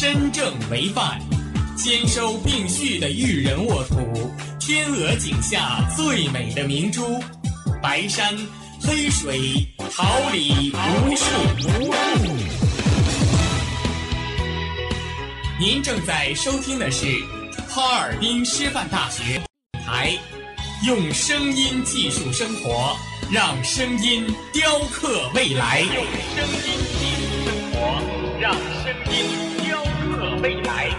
身正为范，兼收并蓄的育人沃土，天鹅颈下最美的明珠，白山黑水，桃李无数。您正在收听的是哈尔滨师范大学台，用声音技术生活，让声音雕刻未来。用声音技术生活，让刻未来。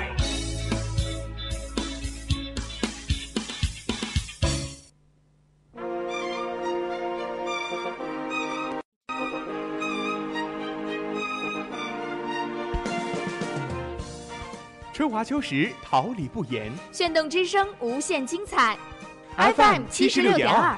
春华秋实，桃李不言。炫动之声，无限精彩。FM 七十六点二。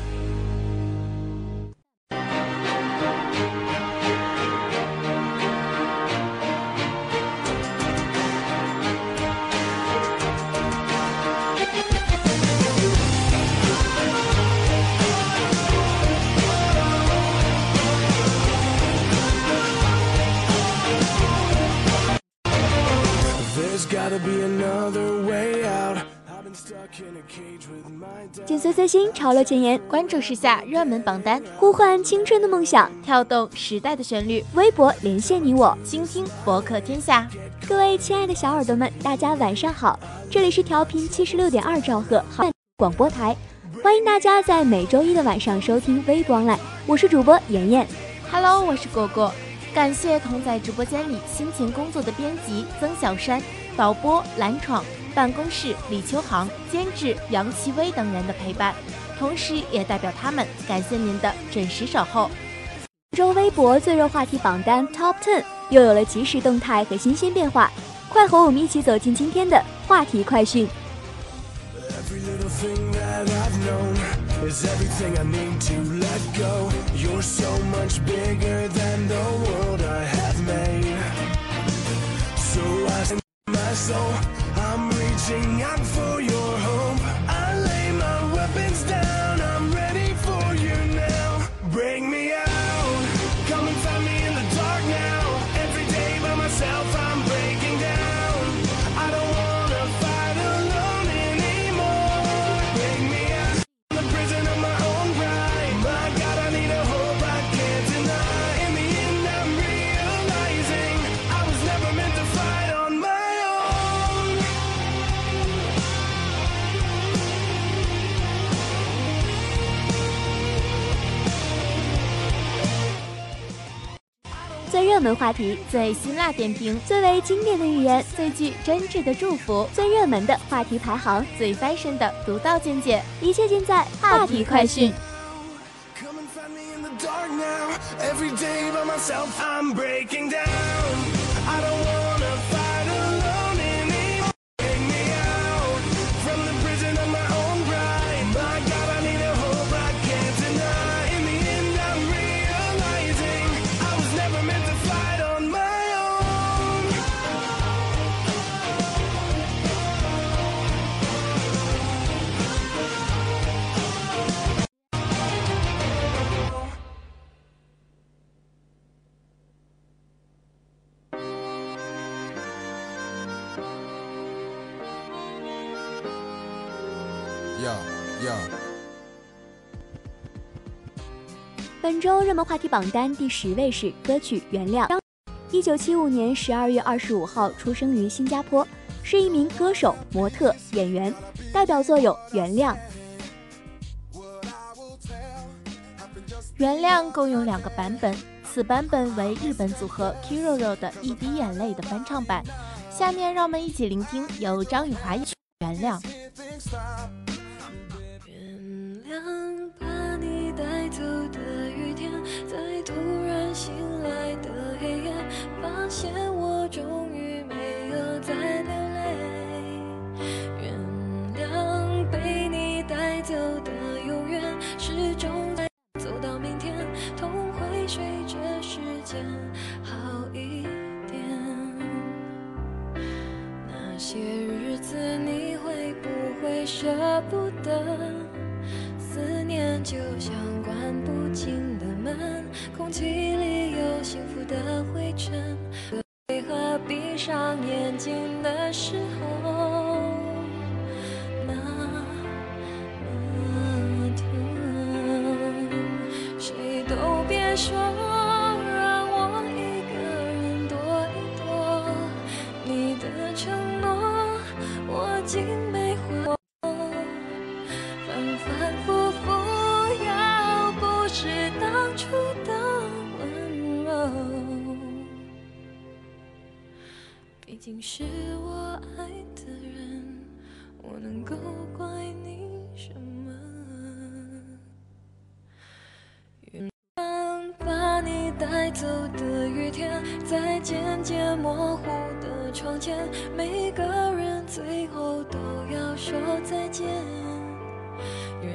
最新潮流前沿，关注时下热门榜单，呼唤青春的梦想，跳动时代的旋律。微博连线你我，倾听博客天下。各位亲爱的小耳朵们，大家晚上好！这里是调频七十六点二兆赫广播台，欢迎大家在每周一的晚上收听微博来，我是主播妍妍。Hello，我是果果。感谢同在直播间里辛勤工作的编辑曾小山、导播蓝闯。办公室李秋航、监制杨奇薇等人的陪伴，同时也代表他们感谢您的准时守候。周微博最热话题榜单 Top Ten 又有了即时动态和新鲜变化，快和我们一起走进今天的话题快讯。一起养父门话题，最辛辣点评，最为经典的语言，最具真挚的祝福，最热门的话题排行，最 fashion 的独到见解，一切尽在话题快讯。Come and find me in the dark now. Every day by myself, I'm breaking down. 周热门话题榜单第十位是歌曲《原谅》。一九七五年十二月二十五号出生于新加坡，是一名歌手、模特、演员，代表作有《原谅》。《原谅》共有两个版本此版本为日本组合 Kiroro 的一滴眼泪的翻唱版。下面让我们一起聆听由张宇华演《原谅》。原谅把你带走的现我终于没有再流泪。原谅被你带走的永远，始终在走到明天，痛会随着时间好一点。那些日子你会不会舍不得？思念就像关不紧们，空气里有幸福的灰尘。为何闭上眼睛的时候那么疼？谁都别说带走的雨天，在渐渐模糊的窗前，每个人最后都要说再见。原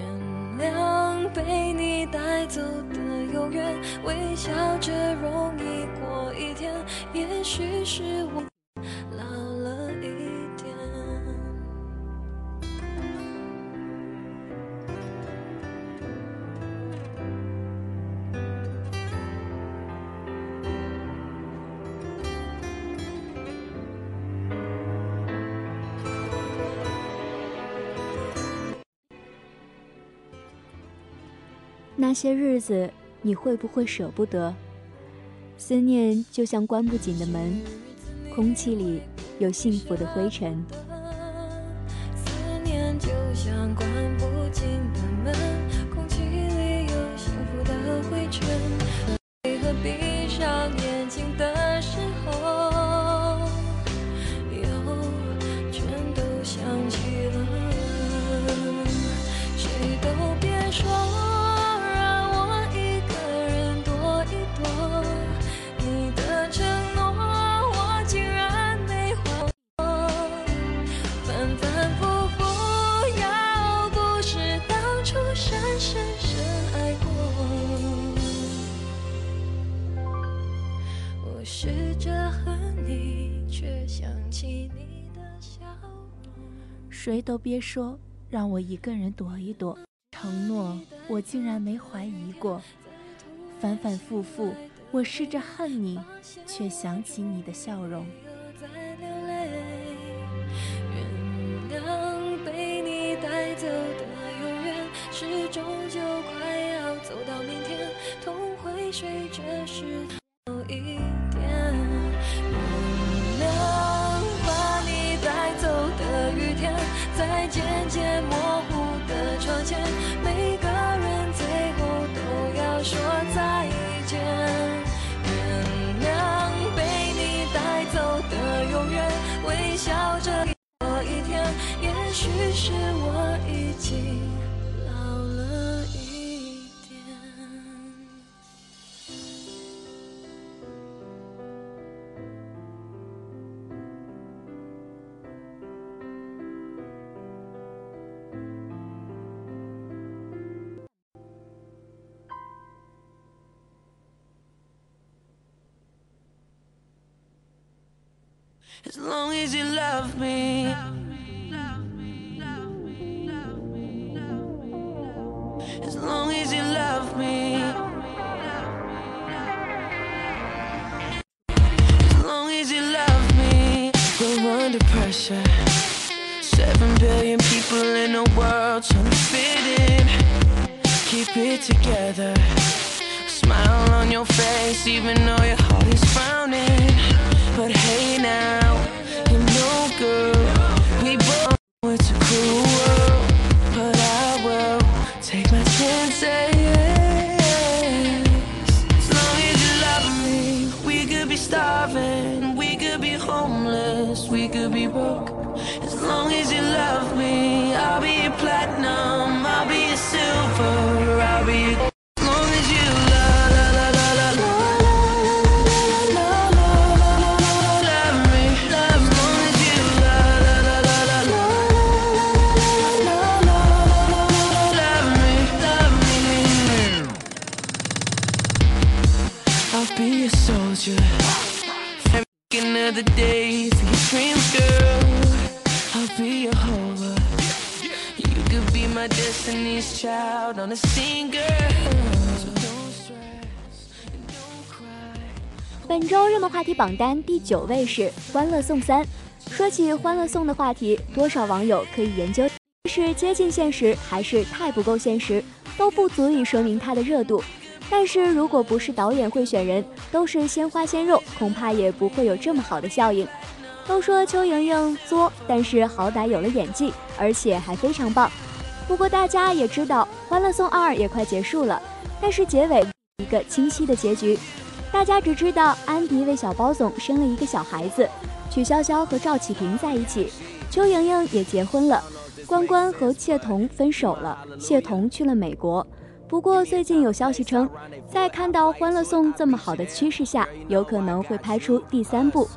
谅被你带走的永远，微笑着容易过一天。也许是我些日子，你会不会舍不得？思念就像关不紧的门，空气里有幸福的灰尘。谁都别说让我一个人躲一躲，承诺我竟然没怀疑过。反反复复，我试着恨你，却想起你的笑容。又在流泪，原谅被你带走的永远，是终究快要走到明天，痛会随着时 As long as you love me. As long as you love me. As long as you love me. We're under pressure. Seven billion people in the world trying to fit in. Keep it together. Smile on your face, even though your heart is frowning. But hey now, girl, 本周热门话题榜单第九位是《欢乐颂三》。说起《欢乐颂》的话题，多少网友可以研究，是接近现实还是太不够现实，都不足以说明它的热度。但是如果不是导演会选人，都是鲜花鲜肉，恐怕也不会有这么好的效应。都说邱莹莹作，但是好歹有了演技，而且还非常棒。不过大家也知道，《欢乐颂二》也快结束了，但是结尾一个清晰的结局。大家只知道安迪为小包总生了一个小孩子，曲筱绡和赵启平在一起，邱莹莹也结婚了，关关和谢童分手了，谢童去了美国。不过最近有消息称，在看到《欢乐颂》这么好的趋势下，有可能会拍出第三部。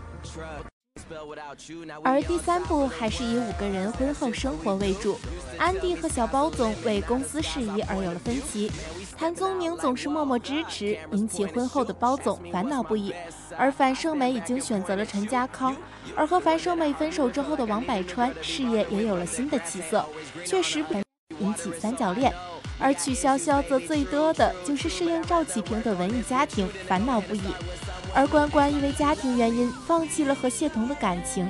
而第三部还是以五个人婚后生活为主。安迪和小包总为公司事宜而有了分歧，谭宗明总是默默支持，引起婚后的包总烦恼不已。而樊胜美已经选择了陈家康，而和樊胜美分手之后的王百川事业也有了新的起色，确实引起三角恋。而曲筱绡则最多的就是适应赵启平的文艺家庭，烦恼不已。而关关因为家庭原因放弃了和谢童的感情，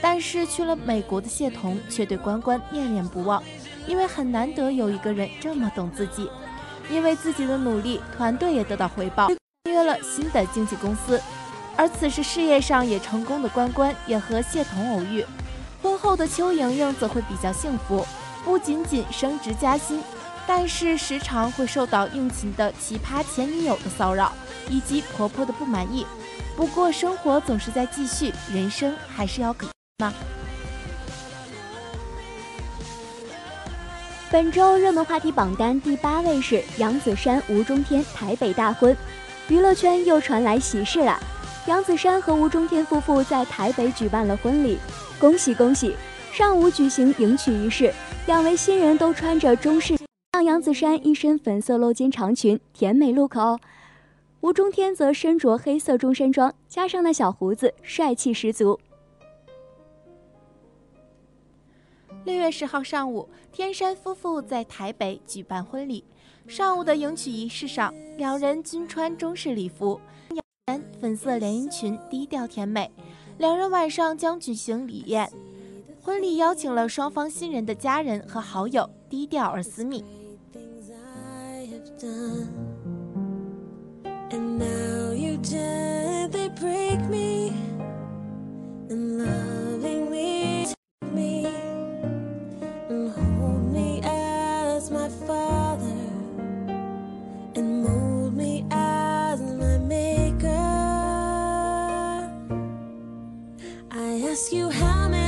但是去了美国的谢童却对关关念念不忘，因为很难得有一个人这么懂自己。因为自己的努力，团队也得到回报，签约了新的经纪公司。而此时事业上也成功的关关也和谢童偶遇，婚后的邱莹莹则会比较幸福，不仅仅升职加薪。但是时常会受到应勤的奇葩前女友的骚扰，以及婆婆的不满意。不过生活总是在继续，人生还是要嘛。本周热门话题榜单第八位是杨子姗、吴中天台北大婚，娱乐圈又传来喜事了。杨子姗和吴中天夫妇在台北举办了婚礼，恭喜恭喜！上午举行迎娶仪式，两位新人都穿着中式。杨子姗一身粉色露肩长裙，甜美 look 哦。吴中天则身着黑色中山装，加上那小胡子，帅气十足。六月十号上午，天山夫妇在台北举办婚礼。上午的迎娶仪式上，两人均穿中式礼服，粉色连衣裙，低调甜美。两人晚上将举行礼宴，婚礼邀请了双方新人的家人和好友，低调而私密。Done. And now you gently break me and lovingly take me and hold me as my father and mold me as my maker. I ask you how many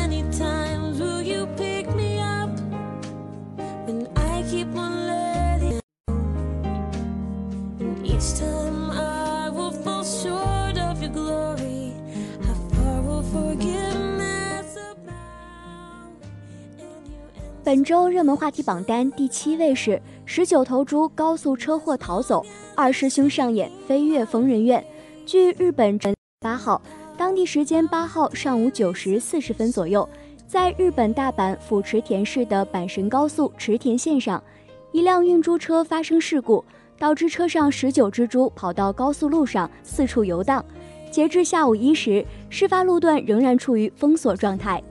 本周热门话题榜单第七位是十九头猪高速车祸逃走，二师兄上演飞越疯人院。据日本八号当地时间八号上午九时四十分左右，在日本大阪府池田市的阪神高速池田线上，一辆运猪车发生事故，导致车上十九只猪跑到高速路上四处游荡。截至下午一时，事发路段仍然处于封锁状态。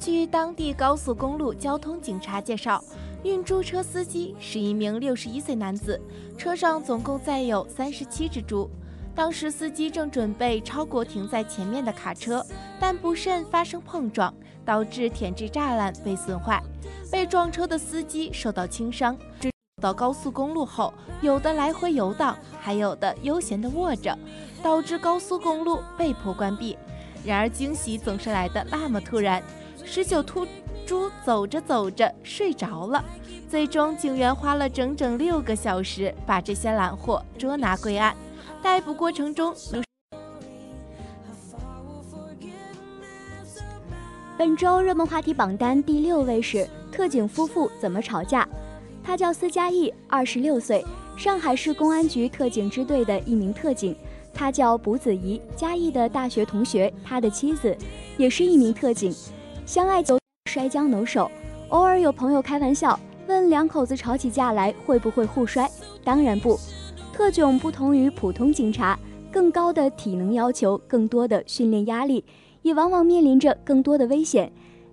据当地高速公路交通警察介绍，运猪车司机是一名六十一岁男子，车上总共载有三十七只猪。当时司机正准备超过停在前面的卡车，但不慎发生碰撞，导致铁制栅栏被损坏。被撞车的司机受到轻伤。到高速公路后，有的来回游荡，还有的悠闲地卧着。导致高速公路被迫关闭。然而惊喜总是来的那么突然，十九秃猪走着走着睡着了。最终，警员花了整整六个小时把这些懒货捉拿归案。逮捕过程中，本周热门话题榜单第六位是特警夫妇怎么吵架。他叫司嘉义，二十六岁，上海市公安局特警支队的一名特警。他叫卜子怡，嘉义的大学同学。他的妻子也是一名特警，相爱就摔跤能手。偶尔有朋友开玩笑问两口子吵起架来会不会互摔？当然不。特警不同于普通警察，更高的体能要求，更多的训练压力，也往往面临着更多的危险。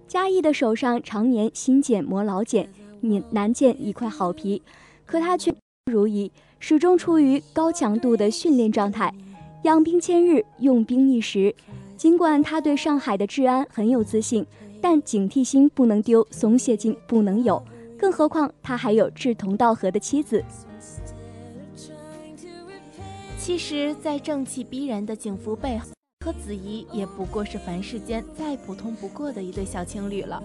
嘉义的手上常年新茧磨老茧。你难见一块好皮，可他却如意，始终处于高强度的训练状态，养兵千日，用兵一时。尽管他对上海的治安很有自信，但警惕心不能丢，松懈劲不能有。更何况他还有志同道合的妻子。其实，在正气逼人的警服背后，和子怡也不过是凡世间再普通不过的一对小情侣了。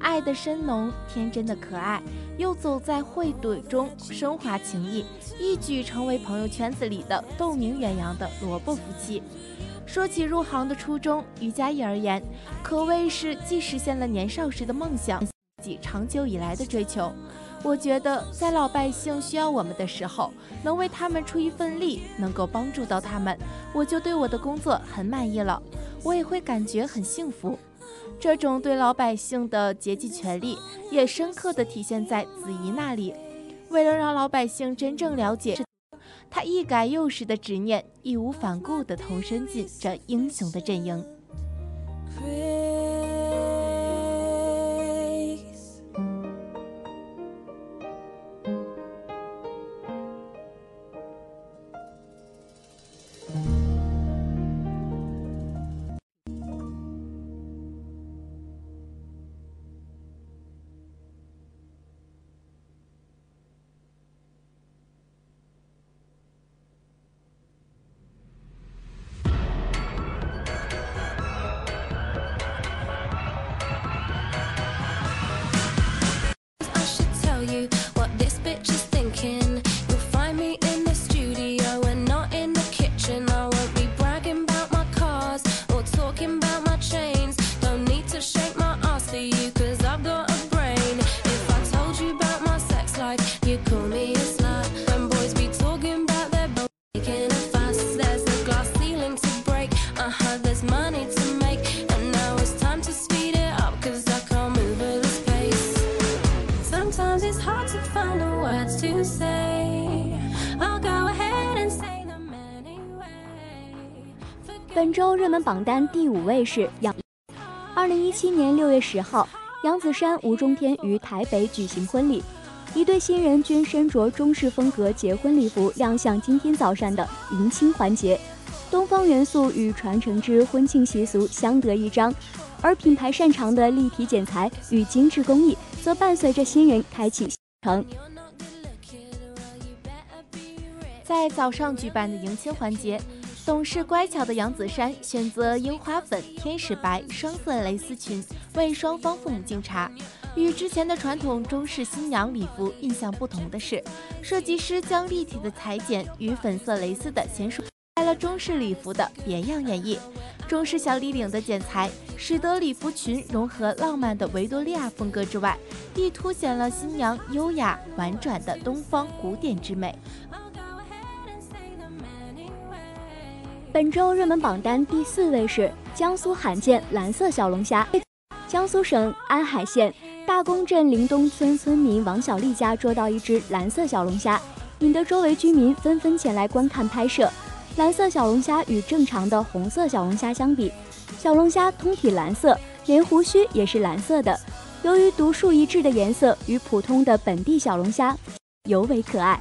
爱的深浓，天真的可爱，又走在会怼中升华情谊，一举成为朋友圈子里的斗名远扬的萝卜夫妻。说起入行的初衷，于佳怡而言，可谓是既实现了年少时的梦想，自己长久以来的追求。我觉得，在老百姓需要我们的时候，能为他们出一份力，能够帮助到他们，我就对我的工作很满意了，我也会感觉很幸福。这种对老百姓的竭尽全力，也深刻地体现在子怡那里。为了让老百姓真正了解，他一改幼时的执念，义无反顾地投身进这英雄的阵营。榜单第五位是杨。二零一七年六月十号，杨子姗、吴中天于台北举行婚礼，一对新人均身着中式风格结婚礼服亮相今天早上的迎亲环节，东方元素与传承之婚庆习俗相得益彰，而品牌擅长的立体剪裁与精致工艺则伴随着新人开启行程。在早上举办的迎亲环节。懂事乖巧的杨子姗选择樱花粉、天使白双色蕾丝裙为双方父母敬茶。与之前的传统中式新娘礼服印象不同的是，设计师将立体的裁剪与粉色蕾丝的娴熟，开了中式礼服的别样演绎。中式小立领的剪裁，使得礼服裙融合浪漫的维多利亚风格之外，亦凸显了新娘优雅婉转的东方古典之美。本周热门榜单第四位是江苏罕见蓝色小龙虾。江苏省安海县大宫镇林东村村民王小丽家捉到一只蓝色小龙虾，引得周围居民纷纷前来观看拍摄。蓝色小龙虾与正常的红色小龙虾相比，小龙虾通体蓝色，连胡须也是蓝色的。由于独树一帜的颜色，与普通的本地小龙虾尤为可爱。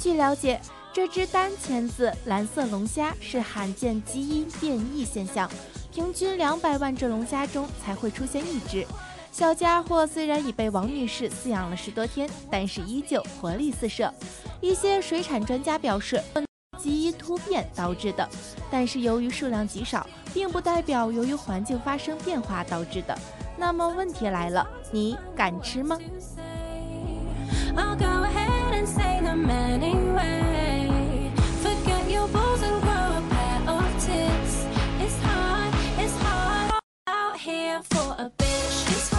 据了解。这只单钳子蓝色龙虾是罕见基因变异现象，平均两百万只龙虾中才会出现一只。小家伙虽然已被王女士饲养了十多天，但是依旧活力四射。一些水产专家表示，基因突变导致的，但是由于数量极少，并不代表由于环境发生变化导致的。那么问题来了，你敢吃吗？I'll go ahead and say them anyway. Here for a bitch.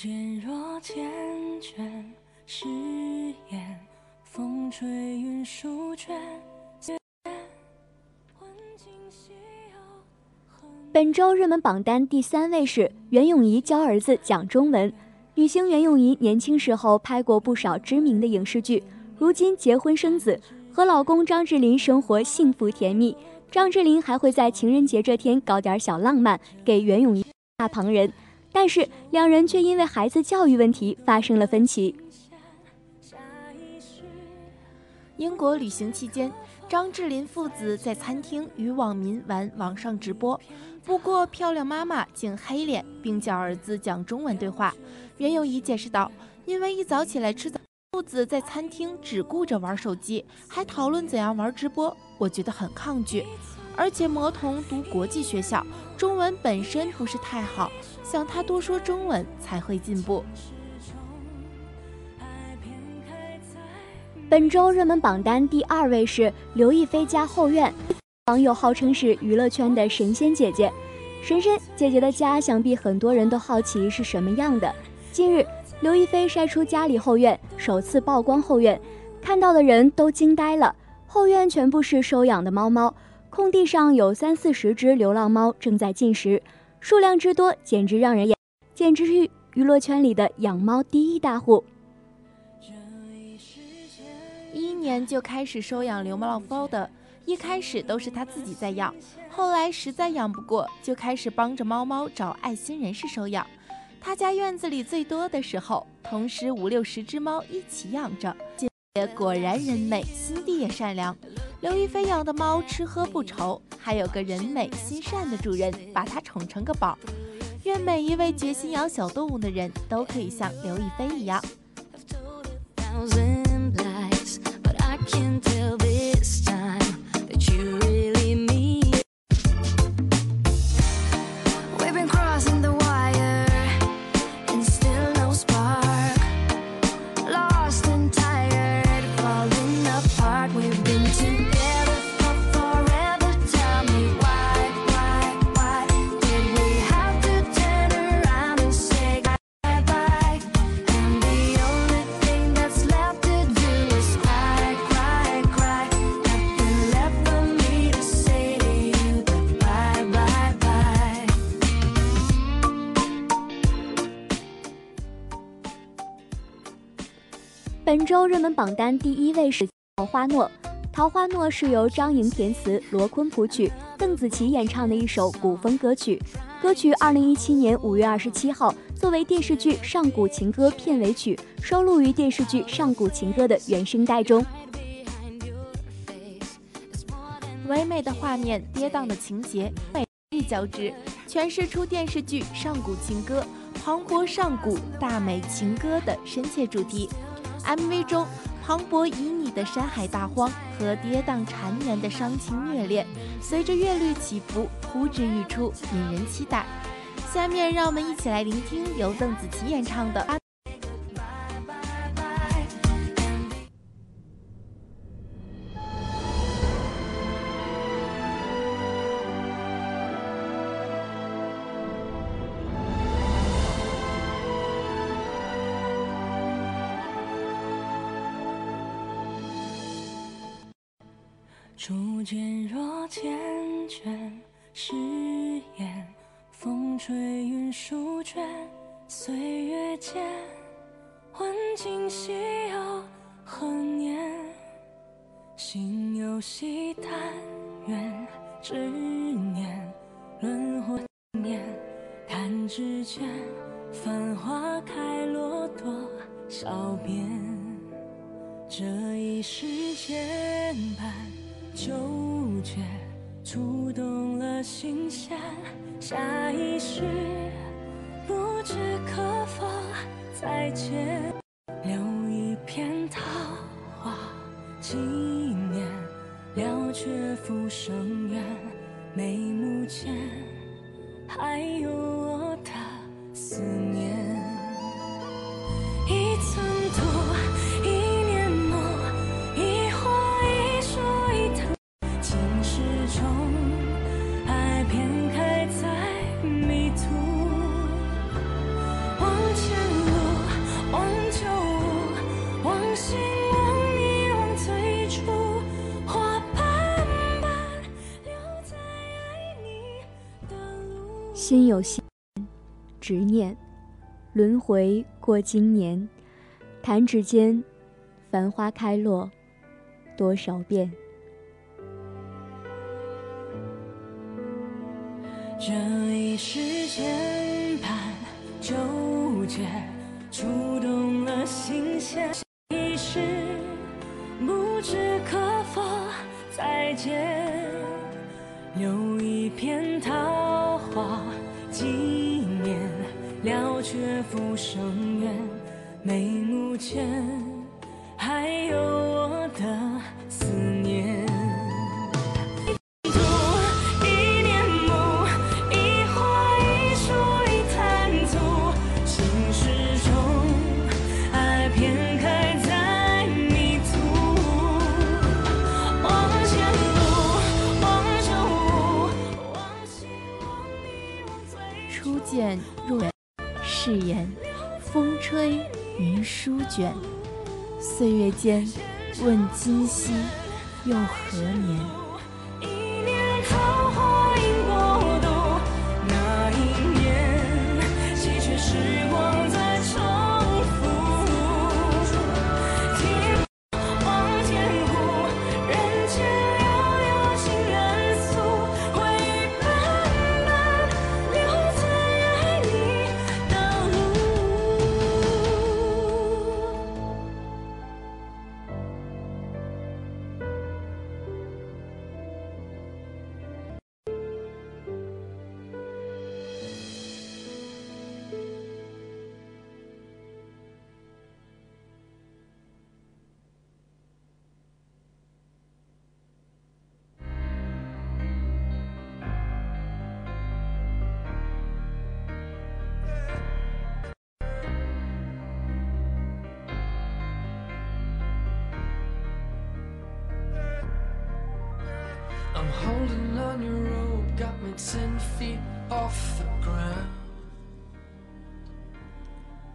初见若缱绻，誓言风吹云舒卷。本周热门榜单第三位是袁咏仪教儿子讲中文。女星袁咏仪年轻时候拍过不少知名的影视剧，如今结婚生子，和老公张智霖生活幸福甜蜜。张智霖还会在情人节这天搞点小浪漫，给袁咏仪大旁人。但是两人却因为孩子教育问题发生了分歧。英国旅行期间，张智霖父子在餐厅与网民玩网上直播，不过漂亮妈妈竟黑脸，并叫儿子讲中文对话。袁咏仪解释道：“因为一早起来吃早，父子在餐厅只顾着玩手机，还讨论怎样玩直播，我觉得很抗拒。而且魔童读国际学校，中文本身不是太好，想他多说中文才会进步。”本周热门榜单第二位是刘亦菲家后院，网友号称是娱乐圈的神仙姐姐。神仙姐姐的家，想必很多人都好奇是什么样的。近日，刘亦菲晒出家里后院，首次曝光后院，看到的人都惊呆了。后院全部是收养的猫猫，空地上有三四十只流浪猫正在进食，数量之多，简直让人眼，简直是娱乐圈里的养猫第一大户。一一年就开始收养流浪猫的，一开始都是他自己在养，后来实在养不过，就开始帮着猫猫找爱心人士收养。他家院子里最多的时候，同时五六十只猫一起养着。姐果然人美，心地也善良。刘亦菲养的猫吃喝不愁，还有个人美心善的主人，把它宠成个宝。愿每一位决心养小动物的人都可以像刘亦菲一样。本周热门榜单第一位是《桃花诺》。《桃花诺》是由张莹填词、罗坤谱曲、邓紫棋演唱的一首古风歌曲。歌曲二零一七年五月二十七号作为电视剧《上古情歌》片尾曲，收录于电视剧《上古情歌》的原声带中。唯美的画面，跌宕的情节，美丽交织，诠释出电视剧《上古情歌》磅礴上古大美情歌的深切主题。MV 中，磅礴旖旎的山海大荒和跌宕缠绵的伤情虐恋，随着乐律起伏呼之欲出，引人期待。下面让我们一起来聆听由邓紫棋演唱的《逐渐若缱绻誓言，风吹云舒卷，岁月间，问今夕又何年？心有惜，但愿执念轮回念，弹指间，繁花开落多少遍？这一世牵绊纠结，触动了心弦。下一世，不知可否再见，留一片桃花纪念，了却浮生缘。眉目间，还有我的思念。执念，轮回过经年，弹指间，繁花开落多少遍。这一世牵绊纠结，触动了心弦。一世不知可否再见，留一片了却浮生缘。眉目间，还有誓言，风吹云舒卷，岁月间，问今夕又何年？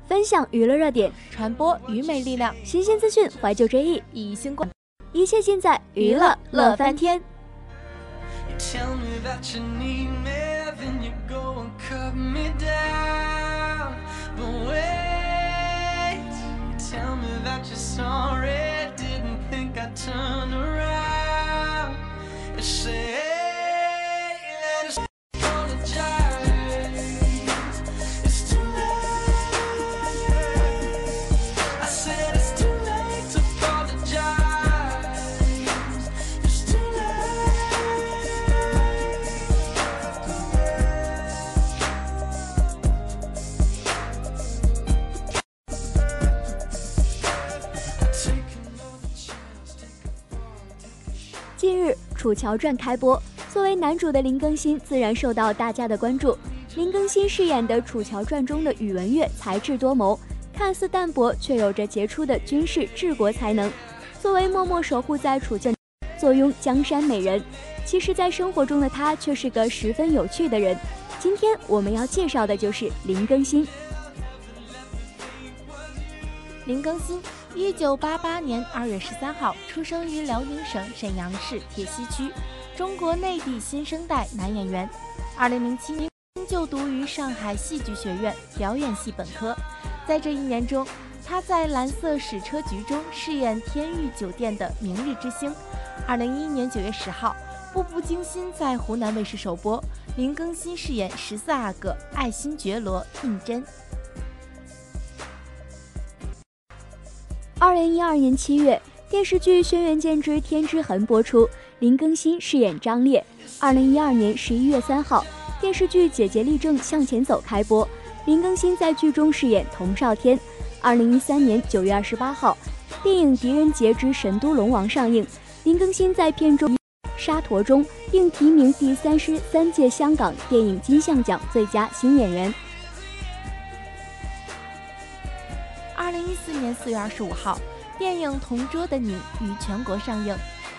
分享娱乐热点，传播愚昧力量，新鲜资讯，怀旧追忆，以星光。一切尽在娱乐乐翻天。You《乔传》开播，作为男主的林更新自然受到大家的关注。林更新饰演的《楚乔传》中的宇文玥才智多谋，看似淡泊，却有着杰出的军事治国才能。作为默默守护在楚军坐拥江山美人，其实，在生活中的他却是个十分有趣的人。今天我们要介绍的就是林更新。林更新，一九八八年二月十三号出生于辽宁省沈阳市铁西区，中国内地新生代男演员。二零零七年就读于上海戏剧学院表演系本科，在这一年中，他在《蓝色矢车局》中饰演天域酒店的明日之星。二零一一年九月十号，《步步惊心》在湖南卫视首播，林更新饰演十四阿哥爱新觉罗胤禛。二零一二年七月，电视剧《轩辕剑之天之痕》播出，林更新饰演张烈。二零一二年十一月三号，电视剧《姐姐立正向前走》开播，林更新在剧中饰演童少天。二零一三年九月二十八号，电影《狄仁杰之神都龙王》上映，林更新在片中沙陀中，并提名第三十三届香港电影金像奖最佳新演员。二零一四年四月二十五号，电影《同桌的你》于全国上映，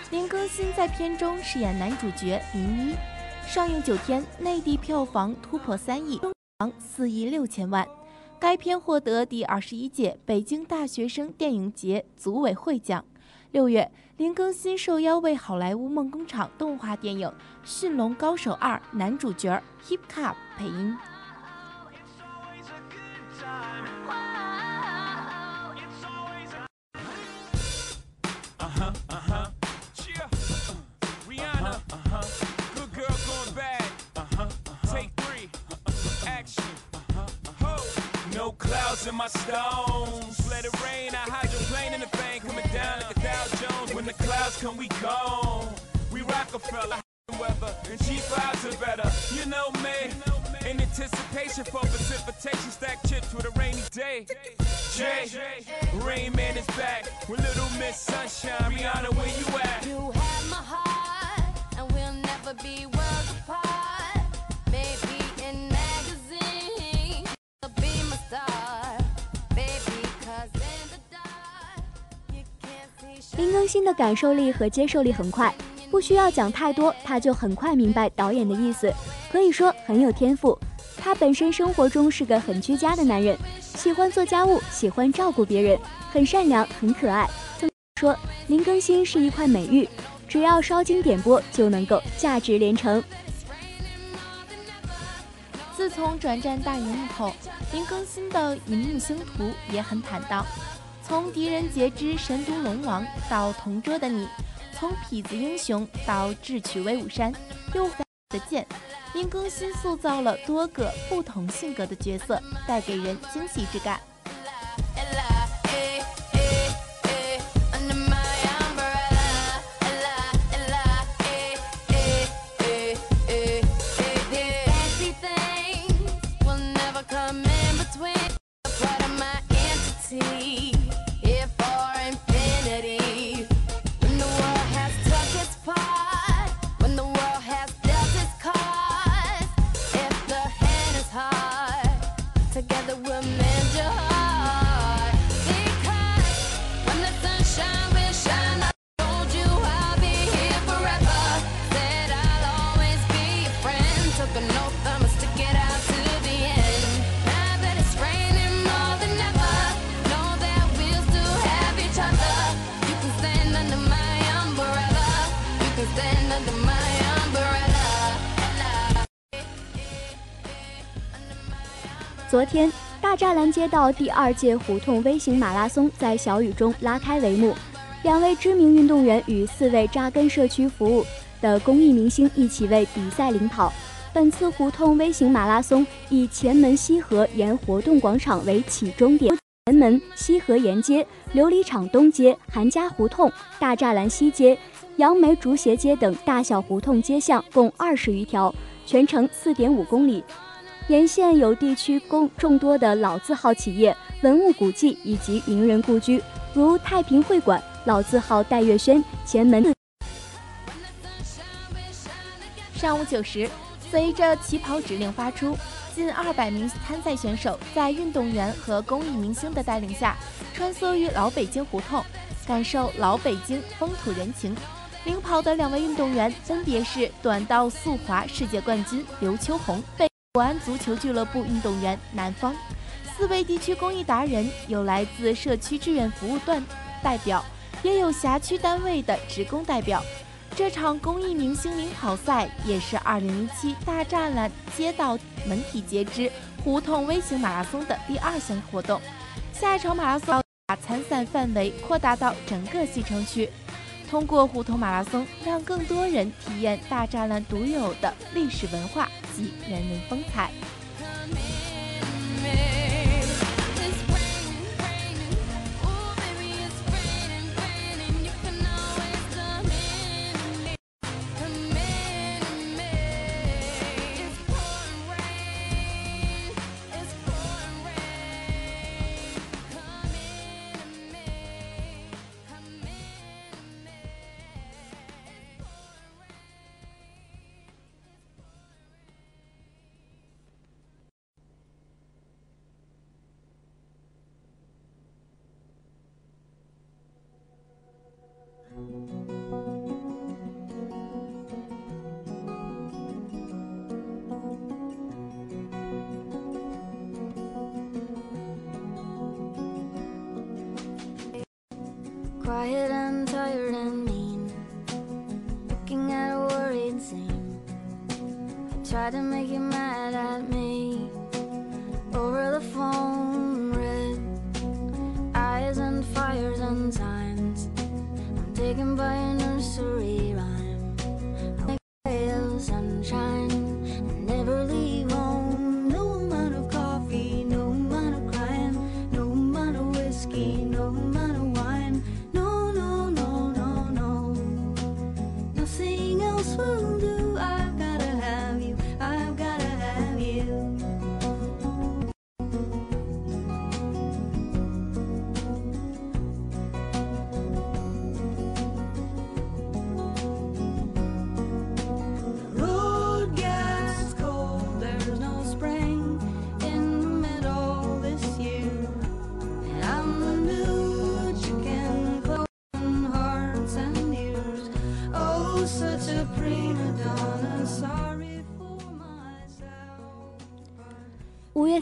林更新在片中饰演男主角林一。上映九天，内地票房突破三亿，中房四亿六千万。该片获得第二十一届北京大学生电影节组委会奖。六月，林更新受邀为好莱坞梦工厂动画电影《驯龙高手二》男主角 Hip Hop 配音。My stones. Let it rain. I hydroplane in the bank. Coming down like a Dow Jones. When the clouds come, we gone. We Rockefeller. Weather and cheap vibes are better. You know me. In anticipation for precipitation, stack chips with a rainy day. Jay, Rain Man is back with Little Miss Sunshine. Rihanna, where you at? You have my heart, 林更新的感受力和接受力很快，不需要讲太多，他就很快明白导演的意思，可以说很有天赋。他本身生活中是个很居家的男人，喜欢做家务，喜欢照顾别人，很善良，很可爱。曾说林更新是一块美玉，只要烧经点播就能够价值连城。自从转战大荧幕后，林更新的荧幕星途也很坦荡。从《狄仁杰之神都龙王》到《同桌的你》，从痞子英雄到智取威武山，又的剑，林更新塑造了多个不同性格的角色，带给人惊喜之感。栅栏街道第二届胡同微型马拉松在小雨中拉开帷幕，两位知名运动员与四位扎根社区服务的公益明星一起为比赛领跑。本次胡同微型马拉松以前门西河沿活动广场为起终点，前门、西河沿街、琉璃厂东街、韩家胡同、大栅栏西街、杨梅竹斜街等大小胡同街巷共二十余条，全程四点五公里。沿线有地区公众多的老字号企业、文物古迹以及名人故居，如太平会馆、老字号戴月轩、前门。上午九时，随着起跑指令发出，近二百名参赛选手在运动员和公益明星的带领下，穿梭于老北京胡同，感受老北京风土人情。领跑的两位运动员分别是短道速滑世界冠军刘秋红，被国安足球俱乐部运动员南方。四位地区公益达人有来自社区志愿服务段代表，也有辖区单位的职工代表。这场公益明星领跑赛也是2007大栅栏街道门体节之胡同微型马拉松的第二项活动。下一场马拉松把参赛范围扩大到整个西城区，通过胡同马拉松，让更多人体验大栅栏独有的历史文化及人文风采。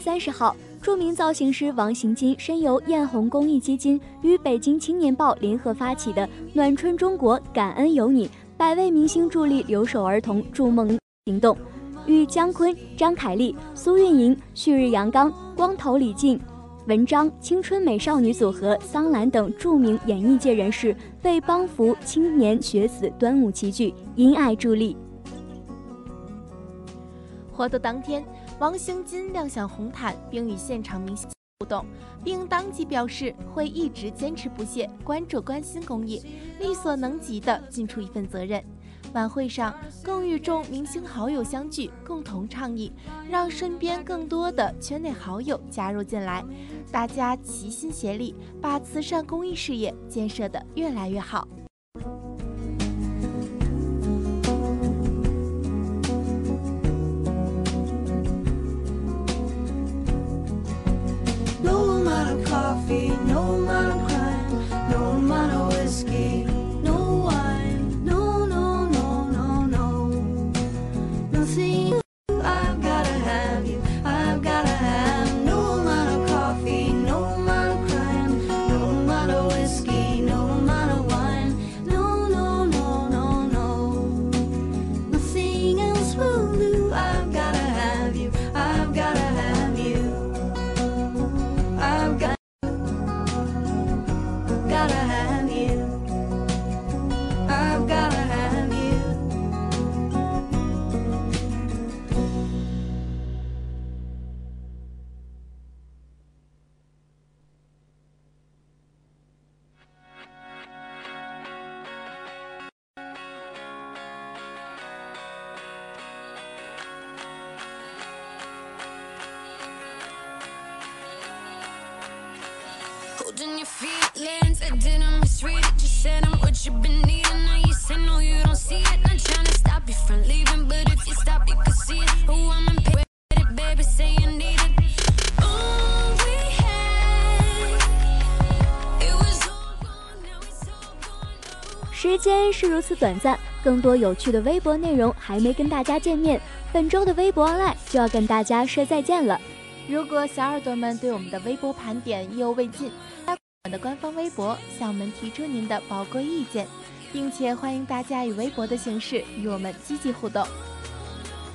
三十号，著名造型师王行金深由艳红公益基金与北京青年报联合发起的“暖春中国，感恩有你”百位明星助力留守儿童筑梦行动，与姜昆、张凯丽、苏运莹、旭日阳刚、光头李静、文章、青春美少女组合、桑兰等著名演艺界人士为帮扶青年学子端午齐聚，因爱助力。活动当天，王兴金亮相红毯，并与现场明星互动，并当即表示会一直坚持不懈，关注关心公益，力所能及的尽出一份责任。晚会上更与众明星好友相聚，共同倡议，让身边更多的圈内好友加入进来，大家齐心协力，把慈善公益事业建设得越来越好。时间是如此短暂，更多有趣的微博内容还没跟大家见面，本周的微博 online 就要跟大家说再见了。如果小耳朵们对我们的微博盘点意犹未尽，在我们的官方微博向我们提出您的宝贵意见，并且欢迎大家以微博的形式与我们积极互动。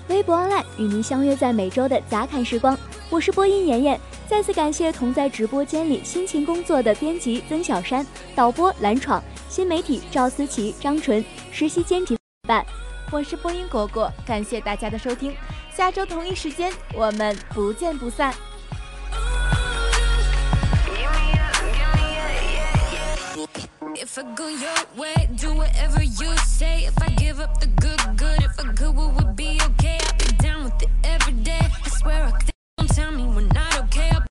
微博 online 与您相约在每周的杂侃时光，我是播音妍妍。再次感谢同在直播间里辛勤工作的编辑曾小山、导播蓝闯、新媒体赵思琪、张纯、实习监制伴。我是播音果果，感谢大家的收听，下周同一时间我们不见不散。If I go your way, do whatever you say. If I give up the good, good. If I could, we would be okay? I'll be down with it every day. I swear I could. Don't tell me when